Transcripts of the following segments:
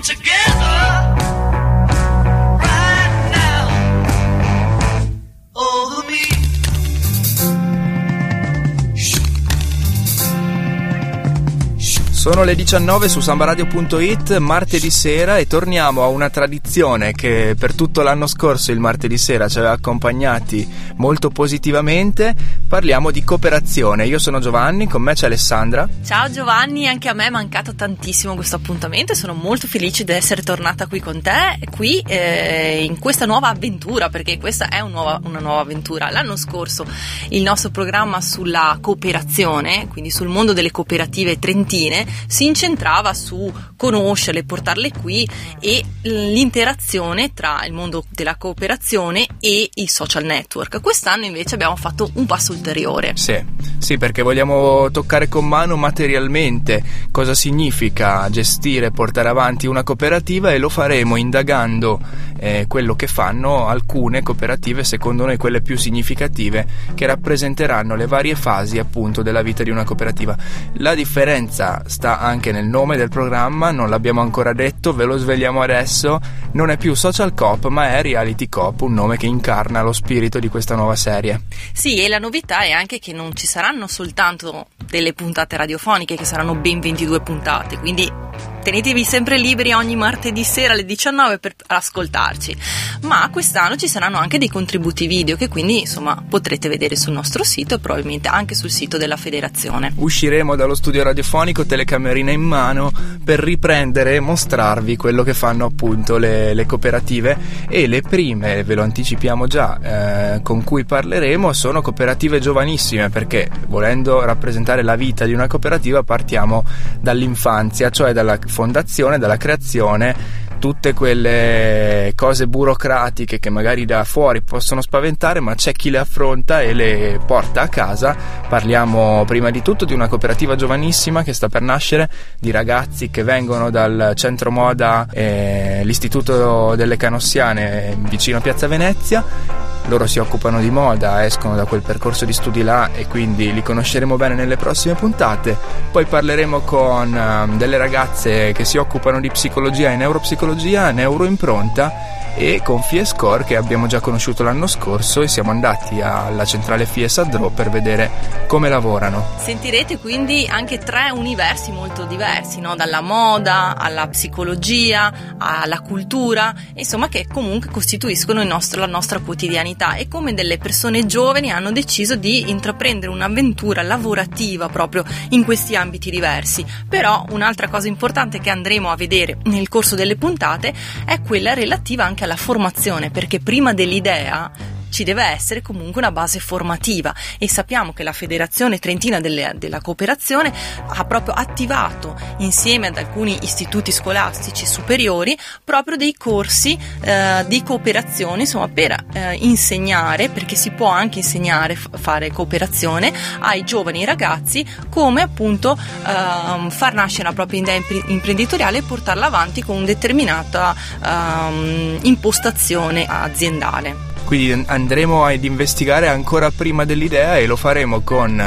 come together Sono le 19 su sambaradio.it, martedì sera e torniamo a una tradizione che per tutto l'anno scorso il martedì sera ci aveva accompagnati molto positivamente. Parliamo di cooperazione. Io sono Giovanni, con me c'è Alessandra. Ciao Giovanni, anche a me è mancato tantissimo questo appuntamento e sono molto felice di essere tornata qui con te, qui eh, in questa nuova avventura, perché questa è un nuova- una nuova avventura. L'anno scorso il nostro programma sulla cooperazione, quindi sul mondo delle cooperative trentine, si incentrava su conoscerle, portarle qui e l'interazione tra il mondo della cooperazione e i social network. Quest'anno invece abbiamo fatto un passo ulteriore. Sì, sì, perché vogliamo toccare con mano materialmente cosa significa gestire e portare avanti una cooperativa e lo faremo indagando eh, quello che fanno alcune cooperative, secondo noi quelle più significative, che rappresenteranno le varie fasi appunto della vita di una cooperativa. La differenza sta anche nel nome del programma, non l'abbiamo ancora detto, ve lo svegliamo adesso, non è più Social Cop ma è Reality Cop, un nome che incarna lo spirito di questa nuova serie. Sì, e la novità è anche che non ci saranno soltanto delle puntate radiofoniche, che saranno ben 22 puntate, quindi tenetevi sempre liberi ogni martedì sera alle 19 per ascoltarci. Ma quest'anno ci saranno anche dei contributi video che quindi insomma potrete vedere sul nostro sito e probabilmente anche sul sito della federazione. Usciremo dallo studio radiofonico, telecamerina in mano, per riprendere e mostrarvi quello che fanno appunto le, le cooperative e le prime, ve lo anticipiamo già, eh, con cui parleremo sono cooperative giovanissime perché volendo rappresentare la vita di una cooperativa partiamo dall'infanzia, cioè dalla fondazione, dalla creazione tutte quelle cose burocratiche che magari da fuori possono spaventare, ma c'è chi le affronta e le porta a casa. Parliamo prima di tutto di una cooperativa giovanissima che sta per nascere, di ragazzi che vengono dal centro moda, eh, l'istituto delle Canossiane vicino a Piazza Venezia. Loro si occupano di moda, escono da quel percorso di studi là e quindi li conosceremo bene nelle prossime puntate. Poi parleremo con ehm, delle ragazze che si occupano di psicologia e neuropsicologia, neuroimpronta e con Fiescore che abbiamo già conosciuto l'anno scorso e siamo andati alla centrale Fies a Dro per vedere come lavorano. Sentirete quindi anche tre universi molto diversi, no? dalla moda alla psicologia, alla cultura, insomma che comunque costituiscono nostro- la nostra quotidianità e come delle persone giovani hanno deciso di intraprendere un'avventura lavorativa proprio in questi ambiti diversi. Però un'altra cosa importante che andremo a vedere nel corso delle puntate è quella relativa anche alla formazione, perché prima dell'idea ci deve essere comunque una base formativa e sappiamo che la Federazione Trentina delle- della Cooperazione ha proprio attivato insieme ad alcuni istituti scolastici superiori proprio dei corsi eh, di cooperazione insomma per eh, insegnare perché si può anche insegnare f- fare cooperazione ai giovani ragazzi come appunto ehm, far nascere la propria idea impre- imprenditoriale e portarla avanti con una determinata ehm, impostazione aziendale. Quindi andremo ad investigare ancora prima dell'idea e lo faremo con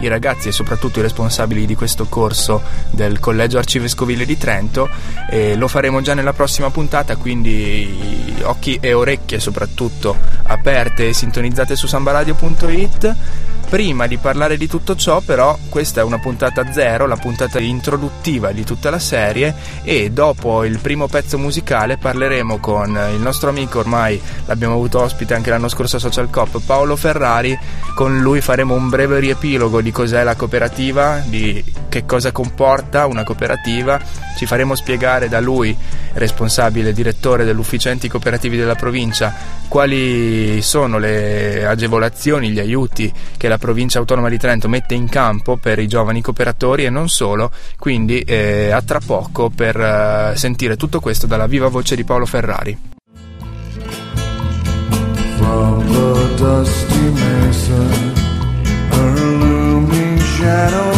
i ragazzi e soprattutto i responsabili di questo corso del Collegio Arcivescovile di Trento e lo faremo già nella prossima puntata, quindi occhi e orecchie soprattutto aperte e sintonizzate su sambaradio.it. Prima di parlare di tutto ciò, però, questa è una puntata zero, la puntata introduttiva di tutta la serie e dopo il primo pezzo musicale parleremo con il nostro amico, ormai l'abbiamo avuto ospite anche l'anno scorso a Social Cop, Paolo Ferrari. Con lui faremo un breve riepilogo di cos'è la cooperativa, di che cosa comporta una cooperativa. Ci faremo spiegare da lui, responsabile direttore dell'ufficio enti cooperativi della provincia, quali sono le agevolazioni, gli aiuti che la provincia autonoma di Trento mette in campo per i giovani cooperatori e non solo. Quindi eh, a tra poco per eh, sentire tutto questo dalla viva voce di Paolo Ferrari. From the dusty mesa, her looming shadow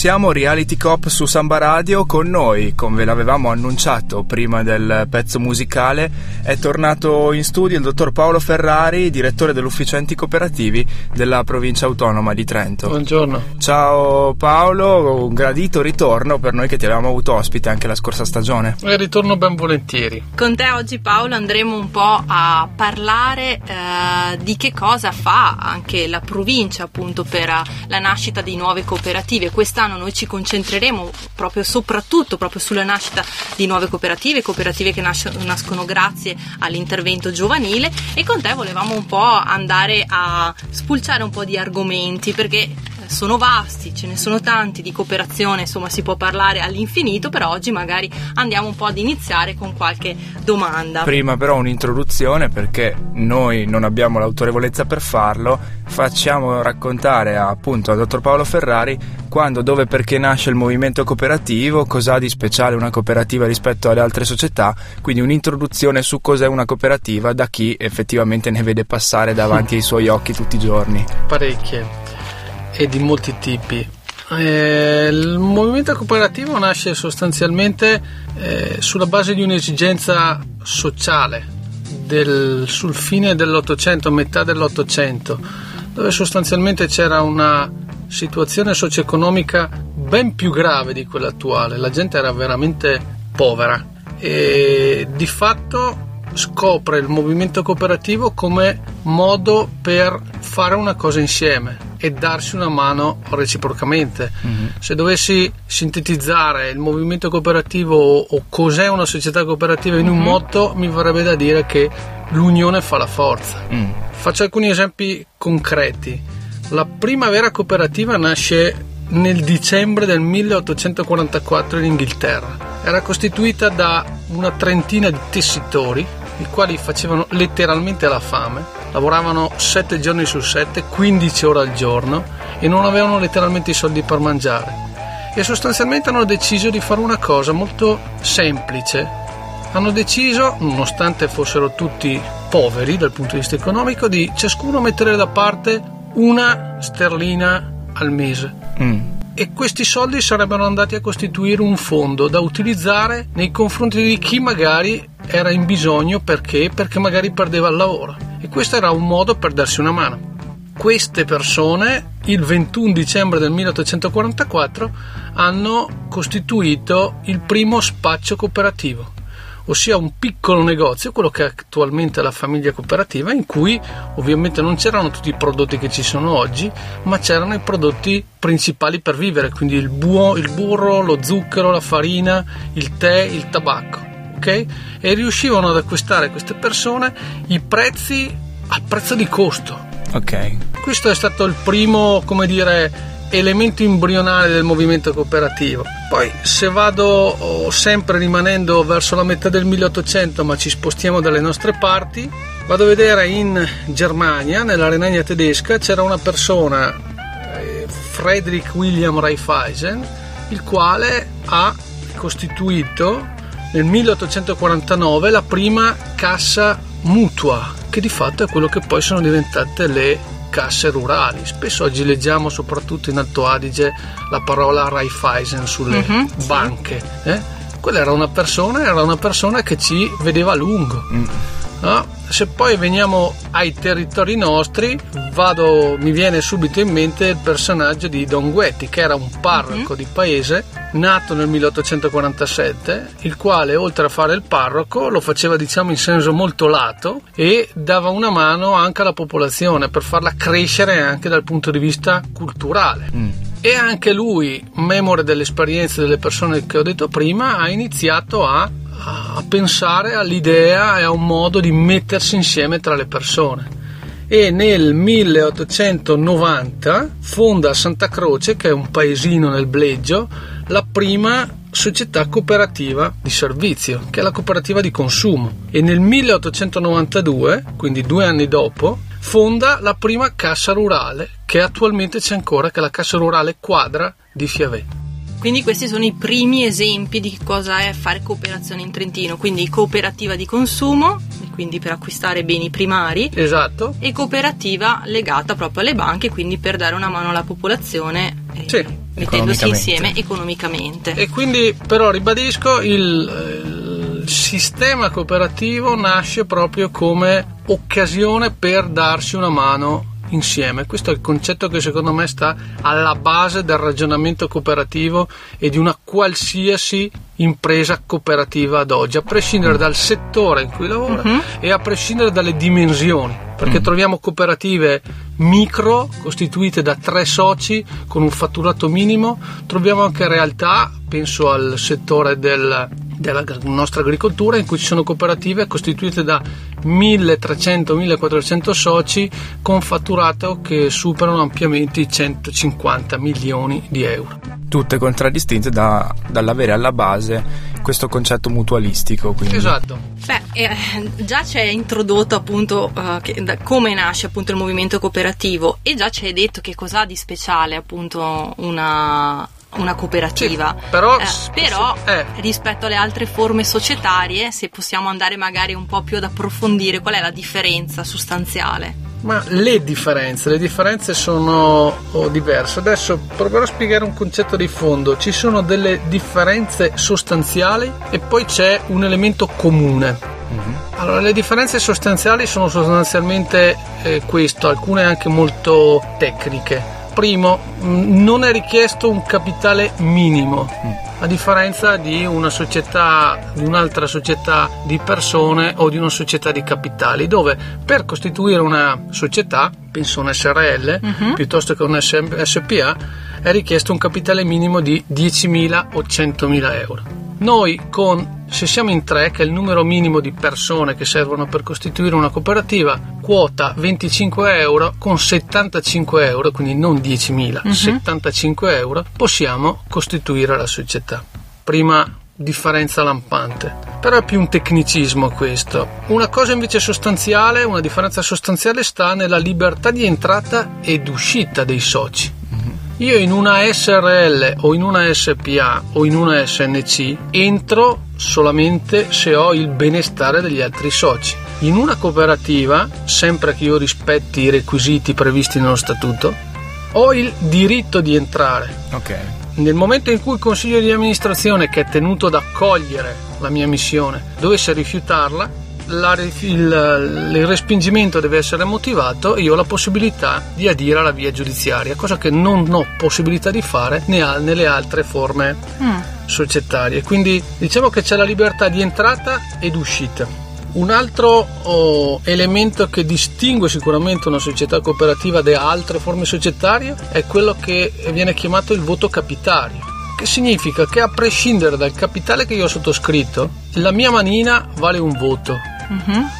Ci risiamo Reality Cop su Samba Radio con noi, come ve l'avevamo annunciato prima del pezzo musicale, è tornato in studio il dottor Paolo Ferrari, direttore dell'ufficio anticooperativi della provincia autonoma di Trento. Buongiorno. Ciao Paolo, un gradito ritorno per noi che ti avevamo avuto ospite anche la scorsa stagione. E ritorno ben volentieri. Con te oggi Paolo andremo un po' a parlare eh, di che cosa fa anche la provincia appunto per eh, la nascita di nuove cooperative. Quest'anno noi ci concentreremo proprio soprattutto proprio sulla nascita di nuove cooperative, cooperative che nasc- nascono grazie all'intervento giovanile. E con te volevamo un po' andare a spulciare un po' di argomenti perché sono vasti, ce ne sono tanti di cooperazione, insomma si può parlare all'infinito, però oggi magari andiamo un po' ad iniziare con qualche domanda. Prima però un'introduzione perché noi non abbiamo l'autorevolezza per farlo, facciamo raccontare appunto al dottor Paolo Ferrari quando, dove, perché nasce il movimento cooperativo, cosa ha di speciale una cooperativa rispetto alle altre società, quindi un'introduzione su cos'è una cooperativa da chi effettivamente ne vede passare davanti ai suoi occhi tutti i giorni. Parecchie e di molti tipi. Eh, il movimento cooperativo nasce sostanzialmente eh, sulla base di un'esigenza sociale del- sul fine dell'Ottocento, metà dell'Ottocento, dove sostanzialmente c'era una situazione socio-economica ben più grave di quella attuale. La gente era veramente povera e di fatto scopre il movimento cooperativo come modo per fare una cosa insieme e darsi una mano reciprocamente. Se dovessi sintetizzare il movimento cooperativo o, cos'è una società cooperativa in un motto, mi verrebbe da dire che l'unione fa la forza. Mm. Faccio alcuni esempi concreti. La prima vera cooperativa nasce nel dicembre del 1844 in Inghilterra. Era costituita da una trentina di tessitori, i quali facevano letteralmente la fame, lavoravano 7 giorni su 7, 15 ore al giorno e non avevano letteralmente i soldi per mangiare. E sostanzialmente hanno deciso di fare una cosa molto semplice, hanno deciso, nonostante fossero tutti poveri dal punto di vista economico, di ciascuno mettere da parte una sterlina al mese. Mm. E questi soldi sarebbero andati a costituire un fondo da utilizzare nei confronti di chi magari era in bisogno perché? Perché magari perdeva il lavoro. E questo era un modo per darsi una mano. Queste persone, il 21 dicembre del 1844, hanno costituito il primo spaccio cooperativo ossia un piccolo negozio, quello che è attualmente la famiglia cooperativa, in cui ovviamente non c'erano tutti i prodotti che ci sono oggi, ma c'erano i prodotti principali per vivere, quindi il, buo- il burro, lo zucchero, la farina, il tè, il tabacco. Ok? E riuscivano ad acquistare queste persone i prezzi al prezzo di costo. Ok. Questo è stato il primo, come dire, elemento embrionale del movimento cooperativo. Poi se vado oh, sempre rimanendo verso la metà del 1800, ma ci spostiamo dalle nostre parti, vado a vedere in Germania, nella Renania tedesca, c'era una persona, eh, Friedrich William Raiffeisen, il quale ha costituito nel 1849 la prima cassa mutua, che di fatto è quello che poi sono diventate le casse rurali. Spesso oggi leggiamo soprattutto in Alto Adige la parola Raiffeisen sulle Mhm, sì. banche. eh? Quella era una persona, era una persona che ci vedeva a lungo. no? Se poi veniamo ai territori nostri, vado, mi viene subito in mente il personaggio di Don Guetti, che era un parroco di paese nato nel 1847, il quale oltre a fare il parroco lo faceva diciamo in senso molto lato e dava una mano anche alla popolazione per farla crescere anche dal punto di vista culturale. E anche lui, memore delle esperienze delle persone che ho detto prima, ha iniziato a, a pensare all'idea e a un modo di mettersi insieme tra le persone. E nel 1890 fonda a Santa Croce, che è un paesino nel Bleggio, la prima società cooperativa di servizio, che è la cooperativa di consumo. E nel 1892, quindi due anni dopo, fonda la prima cassa rurale, che attualmente c'è ancora, che è la cassa rurale quadra di Fiavet. Quindi questi sono i primi esempi di cosa è fare cooperazione in Trentino, quindi cooperativa di consumo, quindi per acquistare beni primari, Esatto. e cooperativa legata proprio alle banche, quindi per dare una mano alla popolazione, eh, Sì, mettendosi insieme economicamente. E quindi però ribadisco il, il sistema cooperativo nasce proprio come occasione per darsi una mano insieme. Questo è il concetto che secondo me sta alla base del ragionamento cooperativo e di una qualsiasi impresa cooperativa ad oggi, a prescindere dal settore in cui lavora e a prescindere dalle dimensioni, perché troviamo cooperative micro costituite da tre soci con un fatturato minimo, troviamo anche realtà, penso al settore del- della nostra agricoltura, in cui ci sono cooperative costituite da 1300-1400 soci con fatturato che superano ampiamente i 150 milioni di euro. Tutte contraddistinte da- dall'avere alla base questo concetto mutualistico. Quindi. Esatto. Beh, eh, già ci hai introdotto appunto eh, che- da- come nasce appunto il movimento cooperativo e già ci hai detto che cosa ha di speciale appunto una, una cooperativa. Sì, però- Eh, però eh. rispetto alle altre forme societarie, se possiamo andare magari un po' più ad approfondire qual è la differenza sostanziale. Ma le differenze, le differenze sono oh, diverse. Adesso proverò a spiegare un concetto di fondo. Ci sono delle differenze sostanziali e poi c'è un elemento comune. Allora, le differenze sostanziali sono sostanzialmente eh, questo, alcune anche molto tecniche. Primo, mh, non è richiesto un capitale minimo, a differenza di una società, di un'altra società di persone o di una società di capitali, dove per costituire una società, penso un SRL, piuttosto che un SPA, è richiesto un capitale minimo di 10.000 o 100.000 euro. Noi con, se siamo in tre, che è il numero minimo di persone che servono per costituire una cooperativa, quota 25 euro, con 75 euro, quindi non 10.000, 75 euro, possiamo costituire la società. Prima differenza lampante. Però è più un tecnicismo questo. Una cosa invece sostanziale, una differenza sostanziale sta nella libertà di entrata ed uscita dei soci. Io in una SRL o in una SPA o in una SNC entro solamente se ho il benestare degli altri soci. In una cooperativa, sempre che io rispetti i requisiti previsti nello statuto, ho il diritto di entrare. Ok. Nel momento in cui il consiglio di amministrazione, che è tenuto ad accogliere la mia missione, dovesse rifiutarla, la- il, il respingimento deve essere motivato e io ho la possibilità di adire alla via giudiziaria, cosa che non ho possibilità di fare ha- nelle altre forme societarie. Quindi diciamo che c'è la libertà di entrata ed uscita. Un altro oh, elemento che distingue sicuramente una società cooperativa da altre forme societarie è quello che viene chiamato il voto capitario, che significa che a prescindere dal capitale che io ho sottoscritto, la mia manina vale un voto,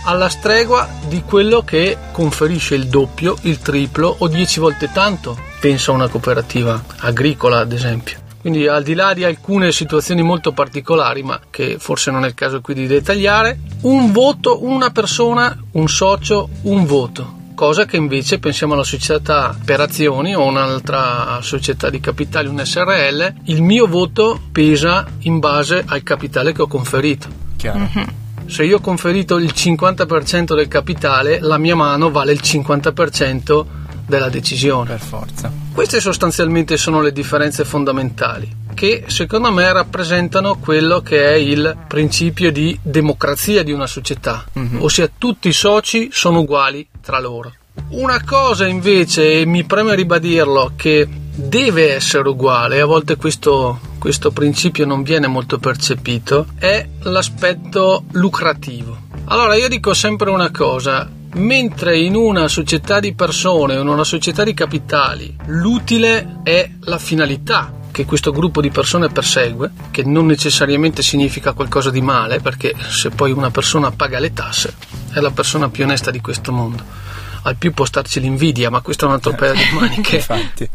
alla stregua di quello che conferisce il doppio, il triplo o dieci volte tanto. Penso a una cooperativa agricola, ad esempio. Quindi al di là di alcune situazioni molto particolari, ma che forse non è il caso qui di dettagliare, un voto, una persona, un socio, un voto. Cosa che invece pensiamo alla società per azioni o un'altra società di capitali, un SRL, il mio voto pesa in base al capitale che ho conferito. Chiaro. Se io ho conferito il 50% del capitale, la mia mano vale il 50% della decisione. Per forza. Queste sostanzialmente sono le differenze fondamentali che secondo me rappresentano quello che è il principio di democrazia di una società, ossia tutti i soci sono uguali tra loro. Una cosa invece, e mi preme ribadirlo, che deve essere uguale, a volte questo, questo principio non viene molto percepito, è l'aspetto lucrativo. Allora io dico sempre una cosa, mentre in una società di persone o in una società di capitali l'utile è la finalità che questo gruppo di persone persegue, che non necessariamente significa qualcosa di male, perché se poi una persona paga le tasse è la persona più onesta di questo mondo. Al più può starci l'invidia, ma questo è un altro paio di maniche. Infatti.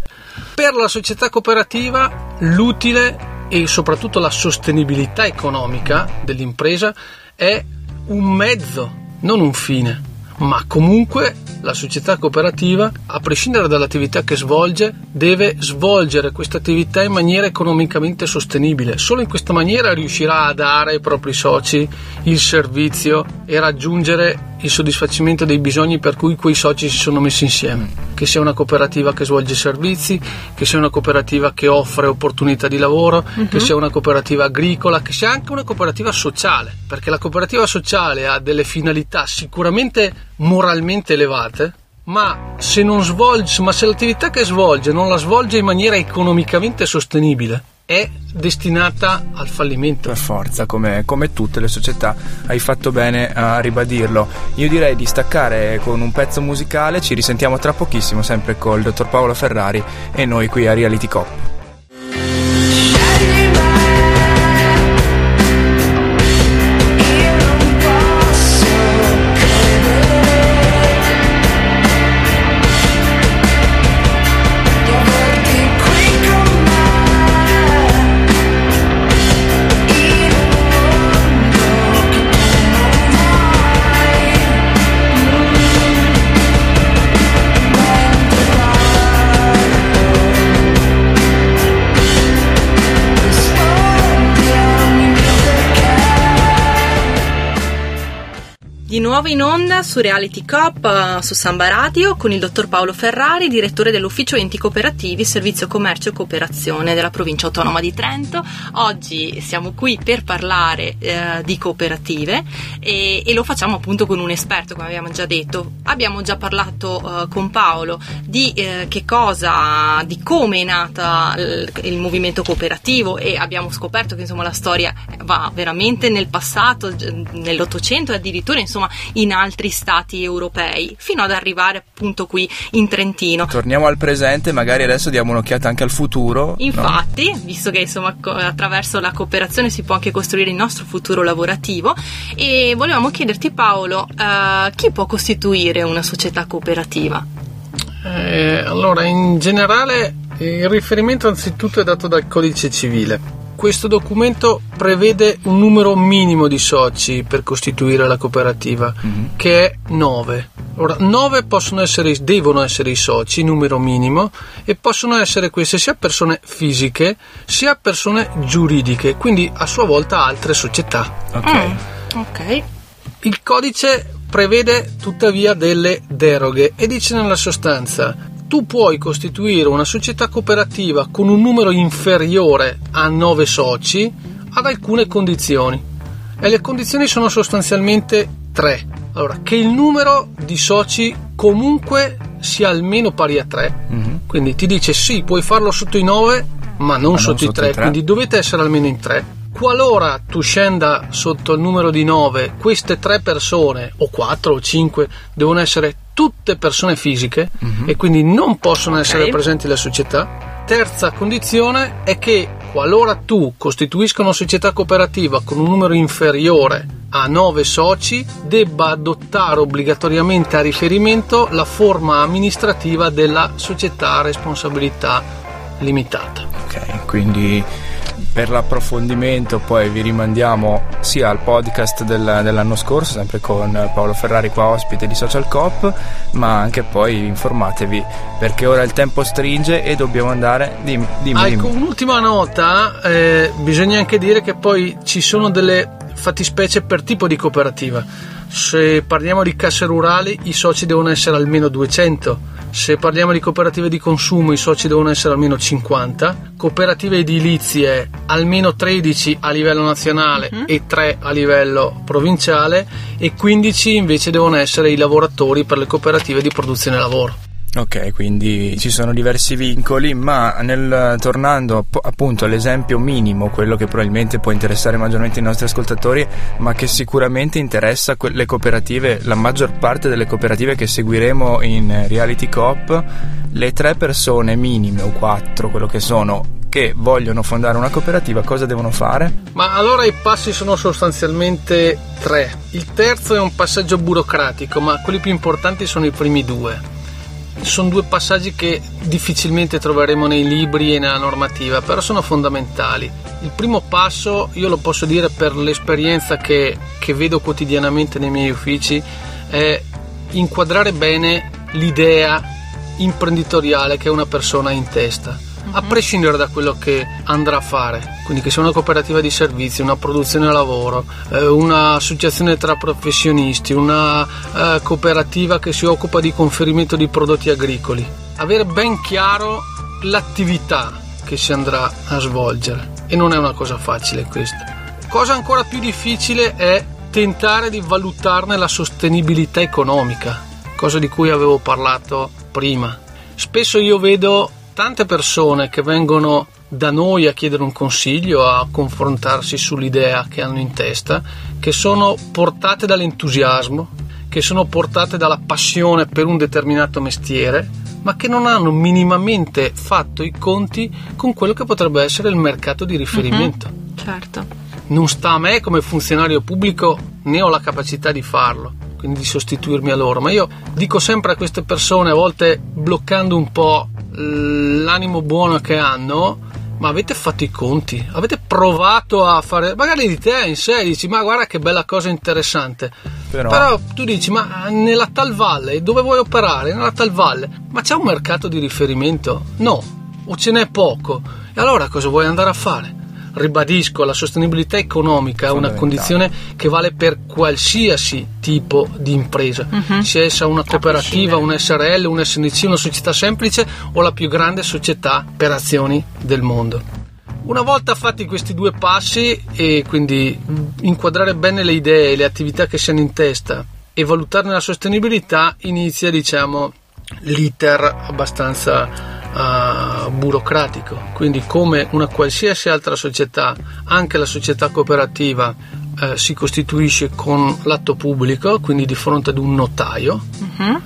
Per la società cooperativa l'utile e soprattutto la sostenibilità economica dell'impresa è un mezzo, non un fine. Ma comunque la società cooperativa, a prescindere dall'attività che svolge, deve svolgere questa attività in maniera economicamente sostenibile. Solo in questa maniera riuscirà a dare ai propri soci il servizio e raggiungere il soddisfacimento dei bisogni per cui quei soci si sono messi insieme. Che sia una cooperativa che svolge servizi, che sia una cooperativa che offre opportunità di lavoro, che sia una cooperativa agricola, che sia anche una cooperativa sociale, perché la cooperativa sociale ha delle finalità sicuramente moralmente elevate, ma se, svolge, ma se l'attività che svolge non la svolge in maniera economicamente sostenibile, è destinata al fallimento. Per forza, come, come, tutte le società, hai fatto bene a ribadirlo. Io direi di staccare con un pezzo musicale, ci risentiamo tra pochissimo, sempre col dottor Paolo Ferrari e noi qui a Reality Cop. Nuovo in onda su Reality Cop uh, su Samba Radio con il dottor Paolo Ferrari, direttore dell'ufficio enti cooperativi, servizio commercio e cooperazione della provincia autonoma di Trento. Oggi siamo qui per parlare eh, di cooperative e, e, lo facciamo appunto con un esperto, come abbiamo già detto. Abbiamo già parlato uh, con Paolo di eh, che cosa, di come è nata il, il movimento cooperativo e abbiamo scoperto che insomma la storia va veramente nel passato, nell'Ottocento addirittura insomma in altri stati europei, fino ad arrivare appunto qui in Trentino. Torniamo al presente, magari adesso diamo un'occhiata anche al futuro. Infatti, no? visto che insomma attraverso la cooperazione si può anche costruire il nostro futuro lavorativo e volevamo chiederti Paolo, uh, chi può costituire una società cooperativa? Eh, allora, in generale il riferimento anzitutto è dato dal codice civile questo documento prevede un numero minimo di soci per costituire la cooperativa, mm-hmm. che è 9. Ora, 9 possono essere, devono essere i soci, numero minimo, e possono essere queste sia persone fisiche sia persone giuridiche, quindi a sua volta altre società. Ok. Mm, okay. Il codice prevede tuttavia delle deroghe e dice nella sostanza tu puoi costituire una società cooperativa con un numero inferiore a 9 soci ad alcune condizioni. E le condizioni sono sostanzialmente tre. Allora, che il numero di soci comunque sia almeno pari a 3. Mm-hmm. Quindi ti dice sì, puoi farlo sotto i 9, ma non, ma sotto, non i 3, quindi dovete essere almeno in 3. Qualora tu scenda sotto il numero di 9, queste tre persone, o 4 o 5, devono essere tutte persone fisiche mm-hmm. e quindi non possono okay. essere presenti nella società. Terza condizione è che qualora tu costituisca una società cooperativa con un numero inferiore a 9 soci, debba adottare obbligatoriamente a riferimento la forma amministrativa della società a responsabilità limitata. Ok, quindi per l'approfondimento poi vi rimandiamo sia al podcast del, dell'anno scorso, sempre con Paolo Ferrari qua ospite di Social Coop, ma anche poi informatevi perché ora il tempo stringe e dobbiamo andare. Dimmi, dimmi, ecco, un'ultima nota, eh, bisogna anche dire che poi ci sono delle fattispecie per tipo di cooperativa. Se parliamo di casse rurali, i soci devono essere almeno 200 se parliamo di cooperative di consumo i soci devono essere almeno 50, cooperative edilizie almeno 13 a livello nazionale uh-huh. e 3 a livello provinciale e 15 invece devono essere i lavoratori per le cooperative di produzione lavoro. Ok, quindi ci sono diversi vincoli, ma nel, tornando appunto all'esempio minimo, quello che probabilmente può interessare maggiormente i nostri ascoltatori, ma che sicuramente interessa le cooperative, la maggior parte delle cooperative che seguiremo in Reality Coop, le tre persone minime o quattro, quello che sono, che vogliono fondare una cooperativa, cosa devono fare? Ma allora i passi sono sostanzialmente tre. Il terzo è un passaggio burocratico, ma quelli più importanti sono i primi due sono due passaggi che difficilmente troveremo nei libri e nella normativa, però sono fondamentali. Il primo passo, io lo posso dire per l'esperienza che, che vedo quotidianamente nei miei uffici, è inquadrare bene l'idea imprenditoriale che una persona ha in testa, a prescindere da quello che andrà a fare, quindi che sia una cooperativa di servizi, una produzione lavoro, eh, un'associazione tra professionisti, una eh, cooperativa che si occupa di conferimento di prodotti agricoli. Avere ben chiaro l'attività che si andrà a svolgere e non è una cosa facile questa. Cosa ancora più difficile è tentare di valutarne la sostenibilità economica, cosa di cui avevo parlato prima. Spesso io vedo tante persone che vengono da noi a chiedere un consiglio, a confrontarsi sull'idea che hanno in testa, che sono portate dall'entusiasmo, che sono portate dalla passione per un determinato mestiere, ma che non hanno minimamente fatto i conti con quello che potrebbe essere il mercato di riferimento. Certo. Non sta a me come funzionario pubblico né ho la capacità di farlo, quindi di sostituirmi a loro, ma io dico sempre a queste persone, a volte bloccando un po' l'animo buono che hanno, ma avete fatto i conti? Avete provato a fare, magari di te in sé dici, ma guarda che bella cosa interessante. Però- Però tu dici, ma nella tal valle, dove vuoi operare? Nella tal valle, ma c'è un mercato di riferimento? No, o ce n'è poco. E allora cosa vuoi andare a fare? Ribadisco, la sostenibilità economica è una condizione che vale per qualsiasi tipo di impresa, sia essa una cooperativa, un SRL, un SNC, una società semplice o la più grande società per azioni del mondo. Una volta fatti questi due passi e quindi inquadrare bene le idee e le attività che si hanno in testa e valutarne la sostenibilità, inizia diciamo l'iter abbastanza eh, burocratico. Quindi come una qualsiasi altra società, anche la società cooperativa eh, si costituisce con l'atto pubblico, quindi di fronte ad un notaio.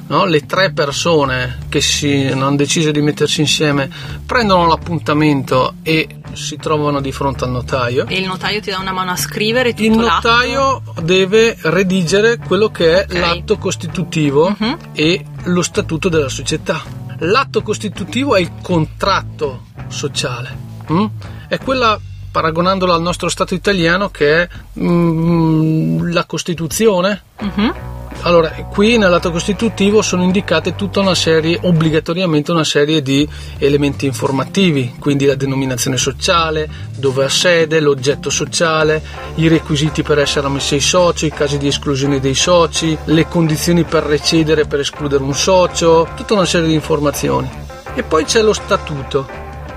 no? Le tre persone che si, hanno deciso di mettersi insieme prendono l'appuntamento e si trovano di fronte al notaio. E il notaio ti dà una mano a scrivere tutto Il l'atto? notaio deve redigere quello che è Ok. l'atto costitutivo Mhm. e lo statuto della società. L'atto costitutivo è il contratto sociale, mm? è quella, paragonandola al nostro Stato italiano, che è mm, la Costituzione. Mhm. Allora, qui nell'atto costitutivo sono indicate tutta una serie, obbligatoriamente una serie di elementi informativi, quindi la denominazione sociale, dove ha sede, l'oggetto sociale, i requisiti per essere ammessi ai soci, i casi di esclusione dei soci, le condizioni per recedere per escludere un socio, tutta una serie di informazioni. E poi c'è lo statuto.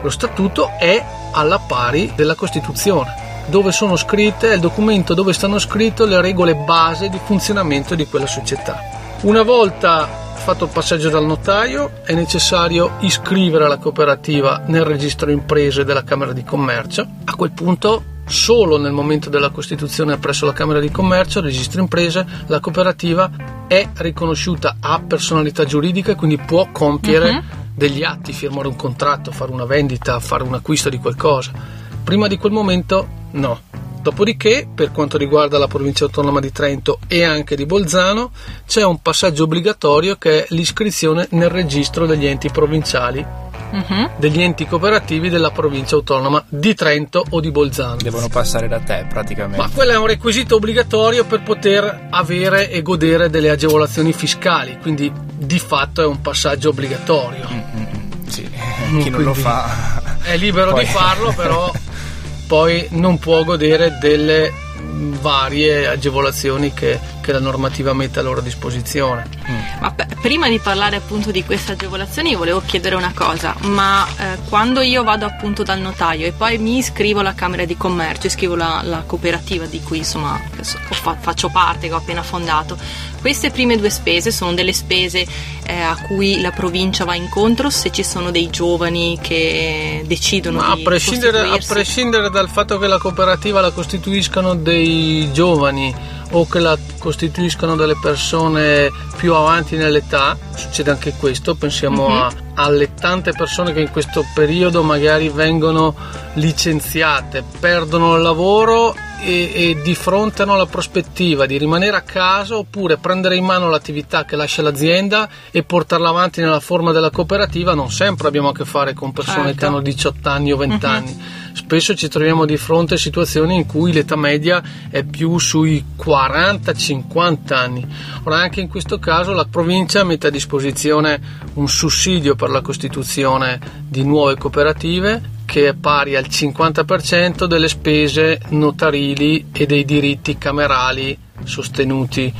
Lo statuto è alla pari della Costituzione dove sono scritte, è il documento dove stanno scritte le regole base di funzionamento di quella società. Una volta fatto il passaggio dal notaio è necessario iscrivere la cooperativa nel registro imprese della Camera di Commercio. A quel punto solo nel momento della costituzione presso la Camera di Commercio, registro imprese, la cooperativa è riconosciuta a personalità giuridica e quindi può compiere degli atti, firmare un contratto, fare una vendita, fare un acquisto di qualcosa. Prima di quel momento no. Dopodiché, per quanto riguarda la provincia autonoma di Trento e anche di Bolzano, c'è un passaggio obbligatorio che è l'iscrizione nel registro degli enti provinciali, Mhm. degli enti cooperativi della provincia autonoma di Trento o di Bolzano. Devono passare da te praticamente. Ma quello è un requisito obbligatorio per poter avere e godere delle agevolazioni fiscali, quindi di fatto è un passaggio obbligatorio. Sì, chi non lo Quindi- fa È libero Poi- di farlo, però poi non può godere delle varie agevolazioni che, che la normativa mette a loro disposizione. Ma p- prima di parlare appunto di queste agevolazioni volevo chiedere una cosa, ma eh, quando io vado appunto dal notaio e poi mi iscrivo alla Camera di Commercio, iscrivo la, la cooperativa di cui insomma so- fa- faccio parte, che ho appena fondato, queste prime due spese sono delle spese eh, a cui la provincia va incontro se ci sono dei giovani che decidono Ma a di prescindere, a prescindere dal fatto che la cooperativa la costituiscano dei giovani o che la costituiscano delle persone più avanti nell'età, succede anche questo, pensiamo Mhm. a alle tante persone che in questo periodo magari vengono licenziate, perdono il lavoro e, e, di fronte hanno la prospettiva di rimanere a casa oppure prendere in mano l'attività che lascia l'azienda e portarla avanti nella forma della cooperativa, non sempre abbiamo a che fare con persone Certo. che hanno 18 anni o 20 Mhm. anni. Spesso ci troviamo di fronte a situazioni in cui l'età media è più sui 40-50 anni. Ora anche in questo caso la provincia mette a disposizione un sussidio per la costituzione di nuove cooperative che è pari al 50% delle spese notarili e dei diritti camerali sostenuti.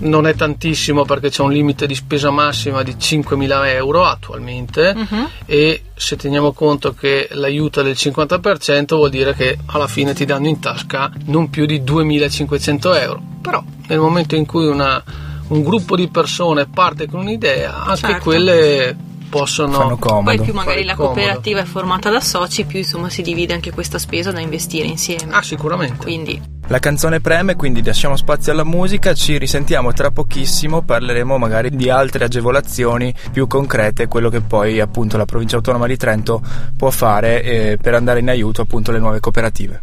Non è tantissimo perché c'è un limite di spesa massima di 5.000 euro attualmente Mhm. e se teniamo conto che l'aiuto è del 50% vuol dire che alla fine ti danno in tasca non più di 2.500 euro. Però nel momento in cui una- un gruppo di persone parte con un'idea, anche Certo. quelle possono... Fanno comodo. Poi più magari la comodo. cooperativa è formata da soci, più insomma si divide anche questa spesa da investire insieme. Ah, sicuramente. Quindi La canzone preme, quindi lasciamo spazio alla musica, ci risentiamo tra pochissimo, parleremo magari di altre agevolazioni più concrete, quello che poi appunto la provincia autonoma di Trento può fare eh, per andare in aiuto appunto alle nuove cooperative.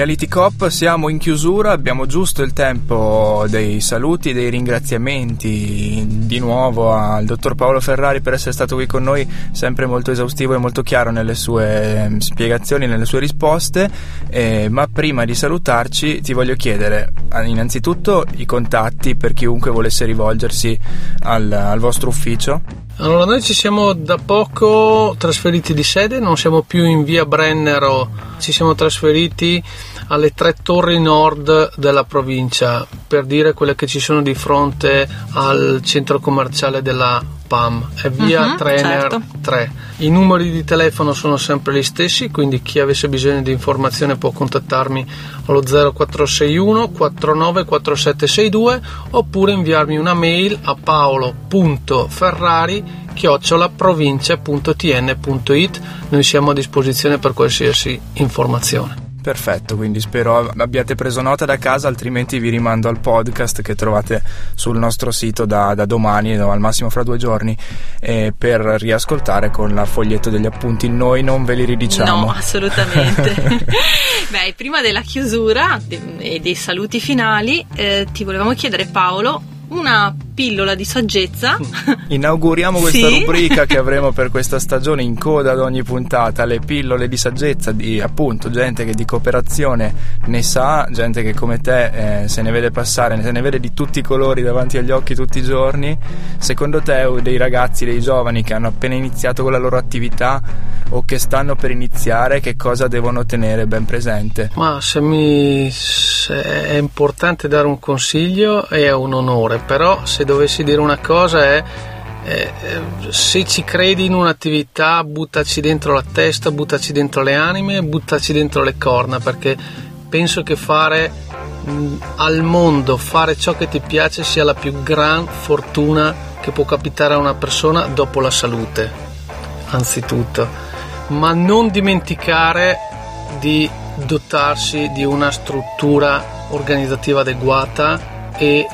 Reality Cop, siamo in chiusura, abbiamo giusto il tempo dei saluti, dei ringraziamenti di nuovo al dottor Paolo Ferrari per essere stato qui con noi, sempre molto esaustivo e molto chiaro nelle sue eh, spiegazioni, nelle sue risposte, Eh, ma prima di salutarci ti voglio chiedere eh, innanzitutto i contatti per chiunque volesse rivolgersi al, al vostro ufficio. Allora, noi ci siamo da poco trasferiti di sede, non siamo più in via Brennero, ci siamo trasferiti alle tre torri nord della provincia, per dire quelle che ci sono di fronte al centro commerciale della PAM, è via Mhm, Trainer certo. 3. I numeri di telefono sono sempre gli stessi, quindi chi avesse bisogno di informazione può contattarmi allo 0461 49 4762 oppure inviarmi una mail a paolo.ferrari chiocciolaprovincia.tn.it noi siamo a disposizione per qualsiasi informazione Perfetto, quindi spero abbiate preso nota da casa, altrimenti vi rimando al podcast che trovate sul nostro sito da, da domani, no, al massimo fra due giorni, eh, per riascoltare con il foglietto degli appunti. Noi non ve li ridiciamo. No, assolutamente. Beh, prima della chiusura e dei saluti finali, eh, ti volevamo chiedere, Paolo, una pillola di saggezza. Inauguriamo questa Sì. rubrica che avremo per questa stagione in coda ad ogni puntata, le pillole di saggezza di appunto gente che di cooperazione ne sa, gente che come te eh, se ne vede passare, se ne vede di tutti i colori davanti agli occhi tutti i giorni. Secondo te dei ragazzi, dei giovani che hanno appena iniziato con la loro attività o che stanno per iniziare, che cosa devono tenere ben presente? Ma se, mi, se è importante dare un consiglio è un onore, però se dovessi dire una cosa è se ci credi in un'attività buttaci dentro la testa, buttaci dentro le anime, buttaci dentro le corna perché penso che fare al mondo, fare ciò che ti piace sia la più gran fortuna che può capitare a una persona dopo la salute, anzitutto. Ma non dimenticare di dotarsi di una struttura organizzativa adeguata e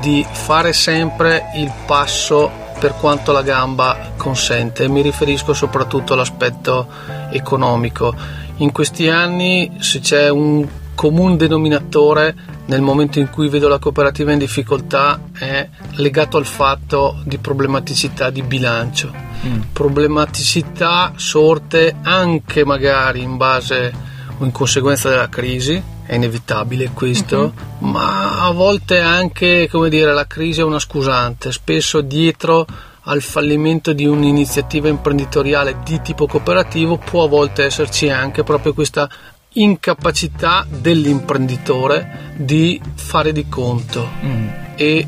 di fare sempre il passo per quanto la gamba consente. Mi riferisco soprattutto all'aspetto economico. In questi anni se c'è un comune denominatore nel momento in cui vedo la cooperativa in difficoltà è legato al fatto di problematicità di bilancio problematicità sorte anche magari in base o in conseguenza della crisi, è inevitabile questo, ma a volte anche, come dire, la crisi è una scusante, spesso dietro al fallimento di un'iniziativa imprenditoriale di tipo cooperativo può a volte esserci anche proprio questa incapacità dell'imprenditore di fare di conto Mm. e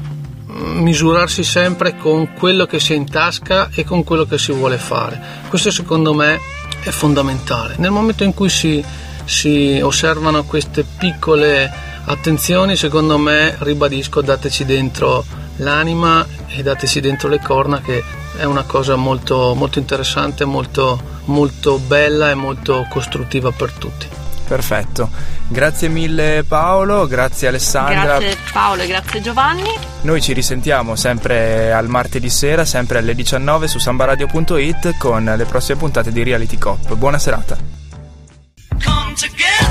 misurarsi sempre con quello che si ha in tasca e con quello che si vuole fare. Questo secondo me è fondamentale. Nel momento in cui si, si osservano queste piccole attenzioni, secondo me, ribadisco, dateci dentro l'anima e dateci dentro le corna che è una cosa molto, molto interessante, molto, molto bella e molto costruttiva per tutti. Perfetto. Grazie mille Paolo, grazie Alessandra. Grazie Paolo e grazie Giovanni. Noi ci risentiamo sempre al martedì sera, sempre alle 19 su sambaradio.it con le prossime puntate di Reality Cop. Buona serata. Come together.